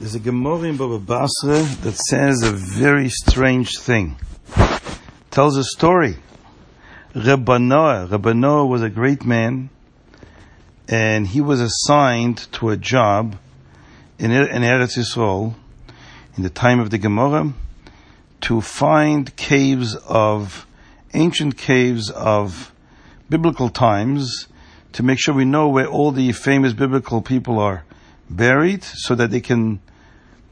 There's a Gemara in Baba Basra that says a very strange thing. It tells a story. Rebbe Noah, Rebbe Noah was a great man, and he was assigned to a job in, in Eretz Yisrael in the time of the Gemara to find caves of ancient caves of biblical times to make sure we know where all the famous biblical people are buried so that they can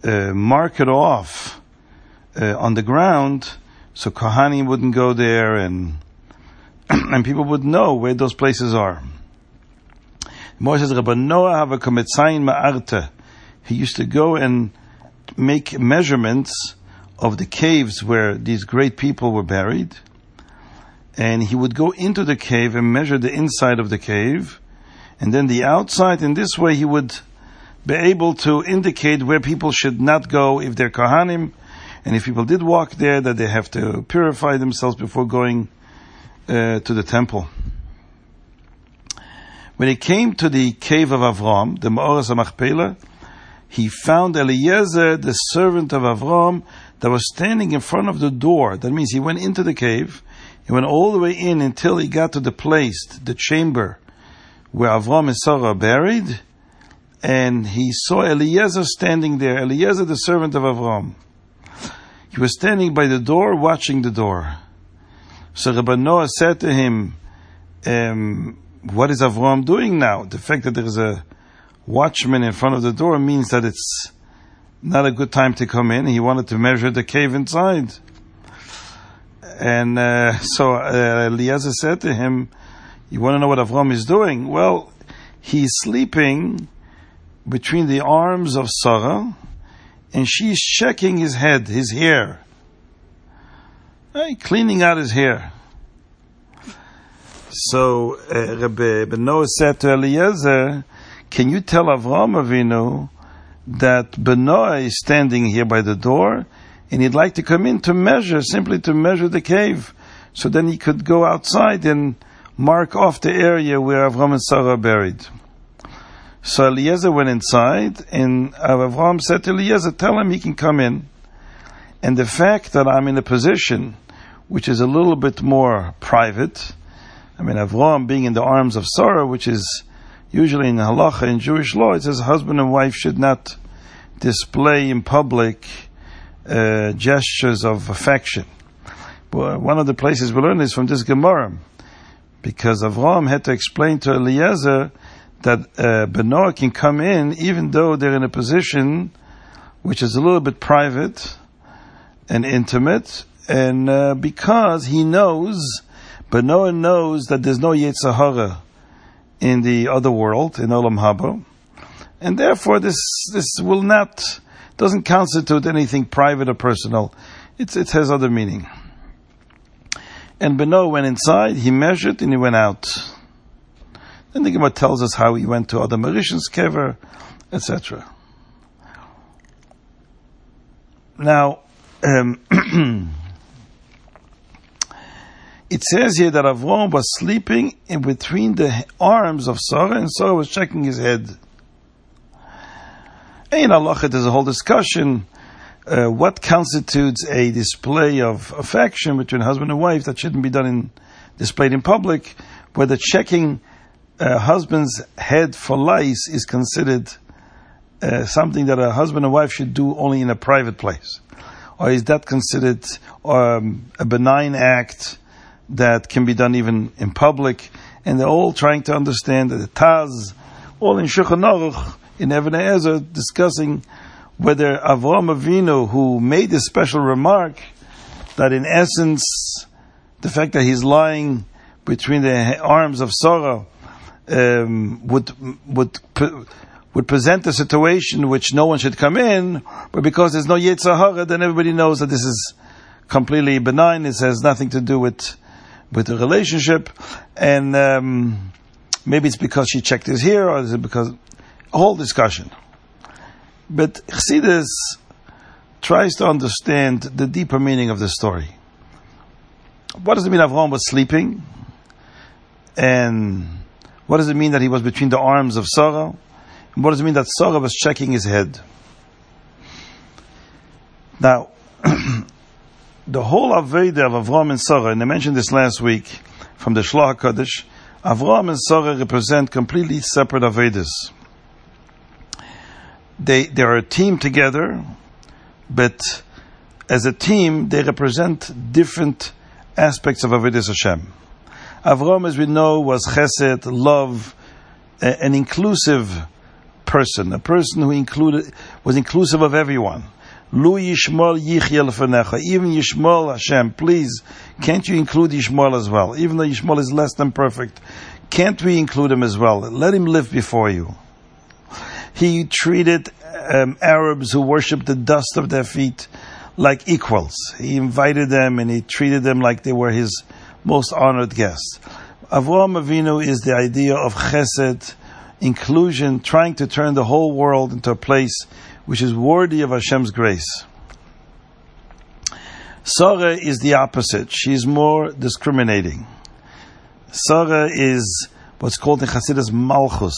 uh, mark it off uh, on the ground so Kohanim wouldn't go there and and people would know where those places are. A. He used to go and make measurements of the caves where these great people were buried. And he would go into the cave and measure the inside of the cave, and then the outside. In this way, he would be able to indicate where people should not go if they're Kohanim, and if people did walk there, that they have to purify themselves before going uh, to the temple. When he came to the cave of Avram, the Ma'oras Machpelah, he found Eliezer, the servant of Avram, that was standing in front of the door. That means he went into the cave, he went all the way in until he got to the place, the chamber, where Avram and Sarah are buried, and he saw Eliezer standing there, Eliezer, the servant of Avram. He was standing by the door, watching the door. So Rabbi Noah said to him, um, What is Avram doing now? The fact that there is a watchman in front of the door means that it's not a good time to come in. He wanted to measure the cave inside. And uh, so uh, Eliezer said to him, You want to know what Avram is doing? Well, he's sleeping between the arms of Sarah, and she's checking his head, his hair, cleaning out his hair. So uh, Rabbi Beno said to Eliezer, "Can you tell Avram Avinu that Benoah is standing here by the door, and he'd like to come in to measure, simply to measure the cave, so then he could go outside and mark off the area where Avram and Sarah are buried." So Eliezer went inside, and Avram said to Eliezer, Tell him he can come in. And the fact that I'm in a position which is a little bit more private, I mean, Avram being in the arms of Sarah, which is usually in halacha, in Jewish law, it says husband and wife should not display in public uh, gestures of affection. One of the places we learn is from this Gemara, because Avram had to explain to Eliezer that uh, Benoah can come in even though they're in a position which is a little bit private and intimate, and uh, because he knows, Benoah knows that there's no Yetzer Hara in the other world, in Olam Haba, and therefore this this will not doesn't constitute anything private or personal. It's, it has other meaning. And Benoah went inside, he measured, and he went out. Then the Gemara tells us how he went to other me'aros kever, etc. Now, um, it says here that Avram was sleeping in between the arms of Sarah, and Sarah was checking his head. In Allah, there's a whole discussion. Uh, what constitutes a display of affection between husband and wife that shouldn't be done in displayed in public, whether checking a husband's head for lice is considered uh, something that a husband and wife should do only in a private place? Or is that considered um, a benign act that can be done even in public? And they're all trying to understand that the Taz, all in Shulchan Aruch, in Even HaEzer, discussing whether Avram Avinu, who made this special remark, that in essence, the fact that he's lying between the arms of Sarah um, would would would present a situation which no one should come in, but because there's no Yetzer Hara, then everybody knows that this is completely benign. It has nothing to do with with the relationship, and um, maybe it's because she checked his hair, or is it because a whole discussion. But Chassidus tries to understand the deeper meaning of the story. What does it mean Avram was sleeping? And what does it mean that he was between the arms of Sarah? And what does it mean that Sarah was checking his head? Now, the whole Avodah of Avram and Sarah, and I mentioned this last week from the Shlah HaKadosh, Avram and Sarah represent completely separate Avodas. They, they are a team together, but as a team, they represent different aspects of Avodas Hashem. Avram, as we know, was chesed, love, an inclusive person, a person who included, was inclusive of everyone. Lu Yishmol Yichya Even Yishmol Hashem, please, can't you include Yishmol as well? Even though Yishmol is less than perfect, can't we include him as well? Let him live before you. He treated um, Arabs who worshipped the dust of their feet like equals. He invited them and he treated them like they were his most honored guest. Avraham Avinu is the idea of chesed, inclusion, trying to turn the whole world into a place which is worthy of Hashem's grace. Sarah is the opposite. She's more discriminating. Sarah is what's called in Hasidus Malchus.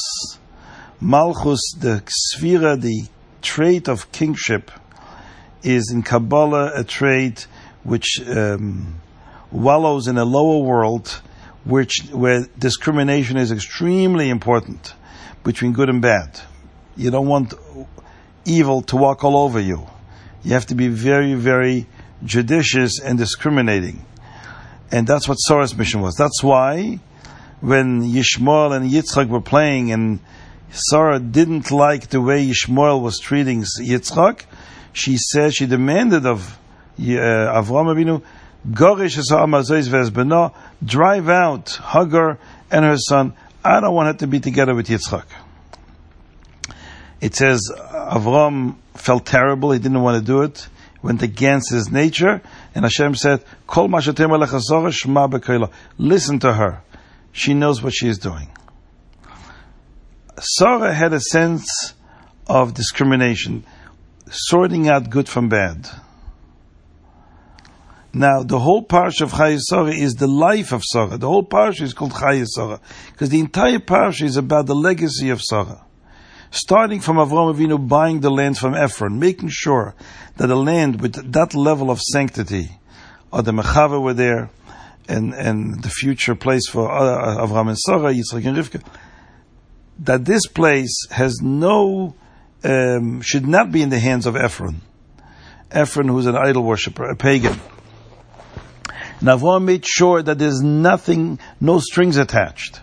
Malchus, the sefirah, the trait of kingship, is in Kabbalah a trait which um, wallows in a lower world, which where discrimination is extremely important between good and bad. You don't want evil to walk all over you. You have to be very, very judicious and discriminating. And that's what Sarah's mission was. That's why when Yishmael and Yitzchak were playing and Sarah didn't like the way Yishmael was treating Yitzchak, she said, she demanded of uh, Avram Avinu, Gorish drive out Hagar and her son. I don't want her to be together with Yitzchak. It says Avram felt terrible. He didn't want to do it. Went against his nature. And Hashem said, Kol Listen to her. She knows what she is doing. Sarah had a sense of discrimination, sorting out good from bad. Now, the whole parsha of Chayei Sarah is the life of Sarah. The whole parsha is called Chayei Sarah because the entire parsha is about the legacy of Sarah starting from Avram Avinu buying the land from Ephron, making sure that the land with that level of sanctity, or the Mechava were there, and, and the future place for uh, Avram and Sarah, Yitzchak and Rivka, that this place has no, um, should not be in the hands of Ephron. Ephron, who's an idol worshiper, a pagan. And made sure that there's nothing, no strings attached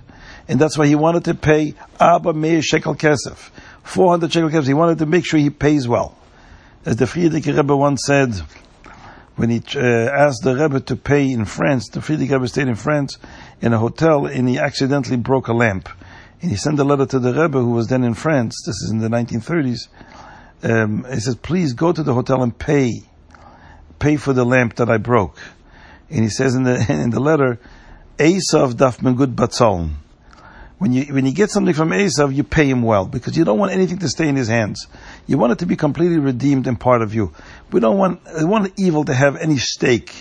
and that's why he wanted to pay Arba Me'os Shekel Kesef, 400 Shekel Kesef. He wanted to make sure he pays well. As the Frierdiker Rebbe once said, when he uh, asked the Rebbe to pay in France, the Frierdiker Rebbe stayed in France in a hotel and he accidentally broke a lamp. And he sent a letter to the Rebbe who was then in France, this is in the 1930s. Um, he says, please go to the hotel and pay. Pay for the lamp that I broke. And he says in the, in the letter, Esav daf good batzalm when you when you get something from Esav, you pay him well because you don't want anything to stay in his hands. You want it to be completely redeemed and part of you. We don't want we want evil to have any stake.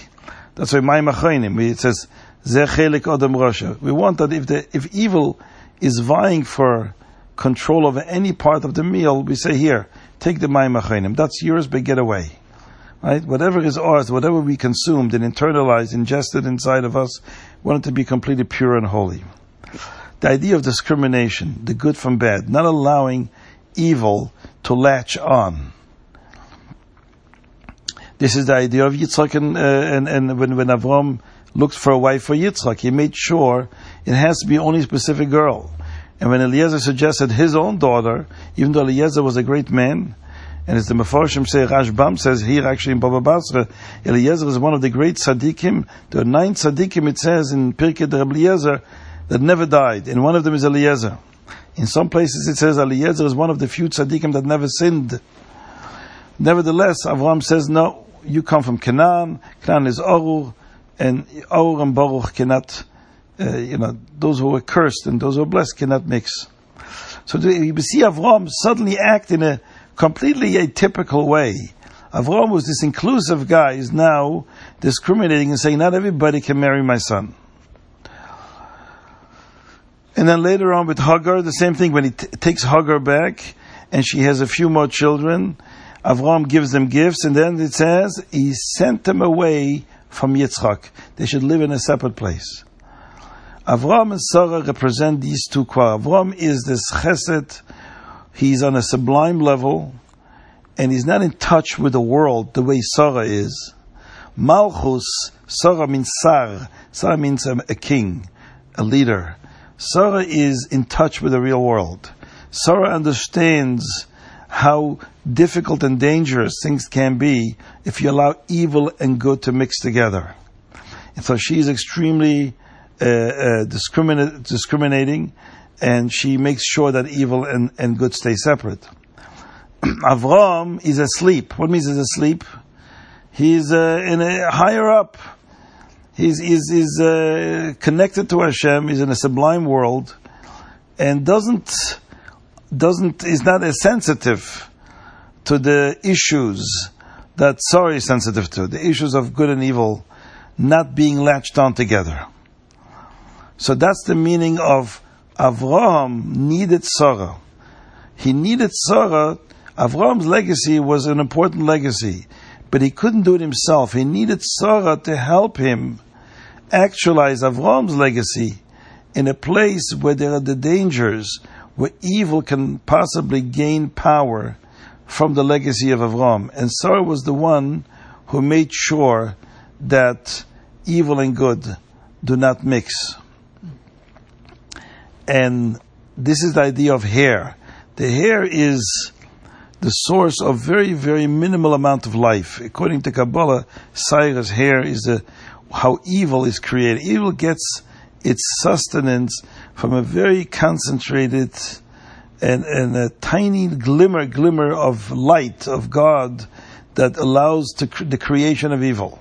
That's why my it says Zechelik adam Rasha. We want that if the if evil is vying for control over any part of the meal, we say here, take the my. That's yours, but get away. Right? Whatever is ours, whatever we consumed and internalized, ingested inside of us, wanted to be completely pure and holy the idea of discrimination, the good from bad, not allowing evil to latch on. This is the idea of Yitzchak, and, uh, and, and when, when Avram looked for a wife for Yitzchak, he made sure it has to be only a specific girl. And when Eliezer suggested his own daughter, even though Eliezer was a great man, and as the Mefarshim say, Rashbam says here actually in Baba Basra, Eliezer is one of the great tzaddikim. There are nine tzaddikim, it says in Pirkei de Eliezer, that never died, and one of them is Eliezer. In some places it says Eliezer is one of the few tzaddikim that never sinned. Nevertheless, Avram says, no, you come from Canaan, Canaan is Orur, and Orur and Baruch cannot, uh, you know, those who are cursed and those who are blessed cannot mix. So we see Avram suddenly act in a completely atypical way. Avram was this inclusive guy, is now discriminating and saying, not everybody can marry my son. And then later on with Hagar, the same thing. When he t- takes Hagar back, and she has a few more children, Avram gives them gifts, and then it says he sent them away from Yitzchak. They should live in a separate place. Avram and Sarah represent these two qualities. Avram is this chesed, he's on a sublime level, and he's not in touch with the world the way Sarah is. Malchus, Sarah means Sar. Sarah means a, a king, a leader. Sarah is in touch with the real world. Sarah understands how difficult and dangerous things can be if you allow evil and good to mix together. And so she is extremely uh, uh, discriminating, and she makes sure that evil and, and good stay separate. Avram is asleep. What means he's asleep? He's uh, in a higher up. He's, he's, he's uh, connected to Hashem. He's in a sublime world, and doesn't doesn't is not as sensitive to the issues that Sarah is sensitive to, the issues of good and evil not being latched on together. So that's the meaning of Avraham needed Sarah. He needed Sarah. Avraham's legacy was an important legacy, but he couldn't do it himself. He needed Sarah to help him actualize Avraham's legacy in a place where there are the dangers, where evil can possibly gain power from the legacy of Avram. And Sarah was the one who made sure that evil and good do not mix. And this is the idea of hair. The hair is the source of very, very minimal amount of life. According to Kabbalah, Sarah's hair is a, how evil is created. Evil gets its sustenance from a very concentrated and, and a tiny glimmer, glimmer of light of God that allows cr- the creation of evil.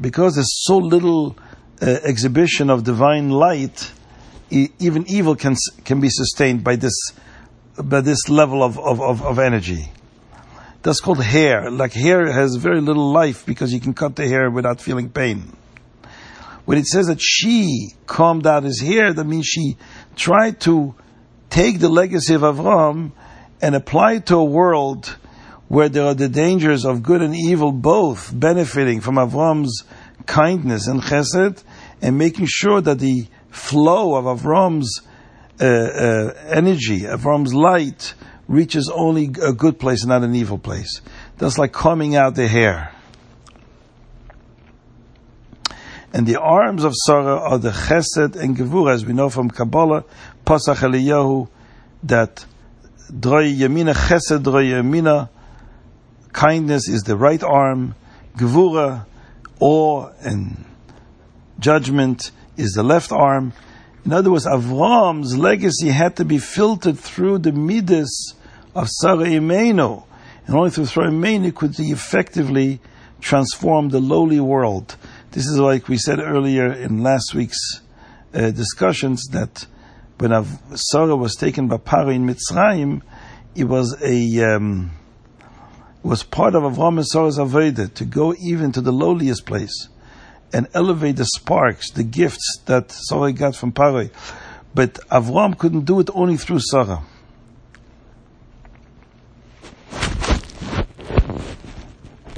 Because there's so little uh, exhibition of divine light, even evil can can be sustained by this by this level of, of, of, of energy. That's called hair. Like hair has very little life because you can cut the hair without feeling pain. When it says that she calmed out his hair, that means she tried to take the legacy of Avram and apply it to a world where there are the dangers of good and evil both benefiting from Avram's kindness and chesed and making sure that the flow of Avram's uh, uh, energy, Avram's light, reaches only a good place not an evil place. That's like combing out the hair. And the arms of Sarah are the Chesed and Gevurah, as we know from Kabbalah, Pasach Eliyahu, that Droi Yamina Chesed Droi Yamina, kindness is the right arm, Gevurah, awe and judgment is the left arm. In other words, Avram's legacy had to be filtered through the midas of Sarah Imenu. And only through Sarah Imenu could he effectively transform the lowly world this is like we said earlier in last week's uh, discussions that when Av- Sarah was taken by Paro in Mitzrayim, it was a um, was part of Avram and Sarah's avodah to go even to the lowliest place and elevate the sparks, the gifts that Sarah got from Paro. But Avram couldn't do it only through Sarah.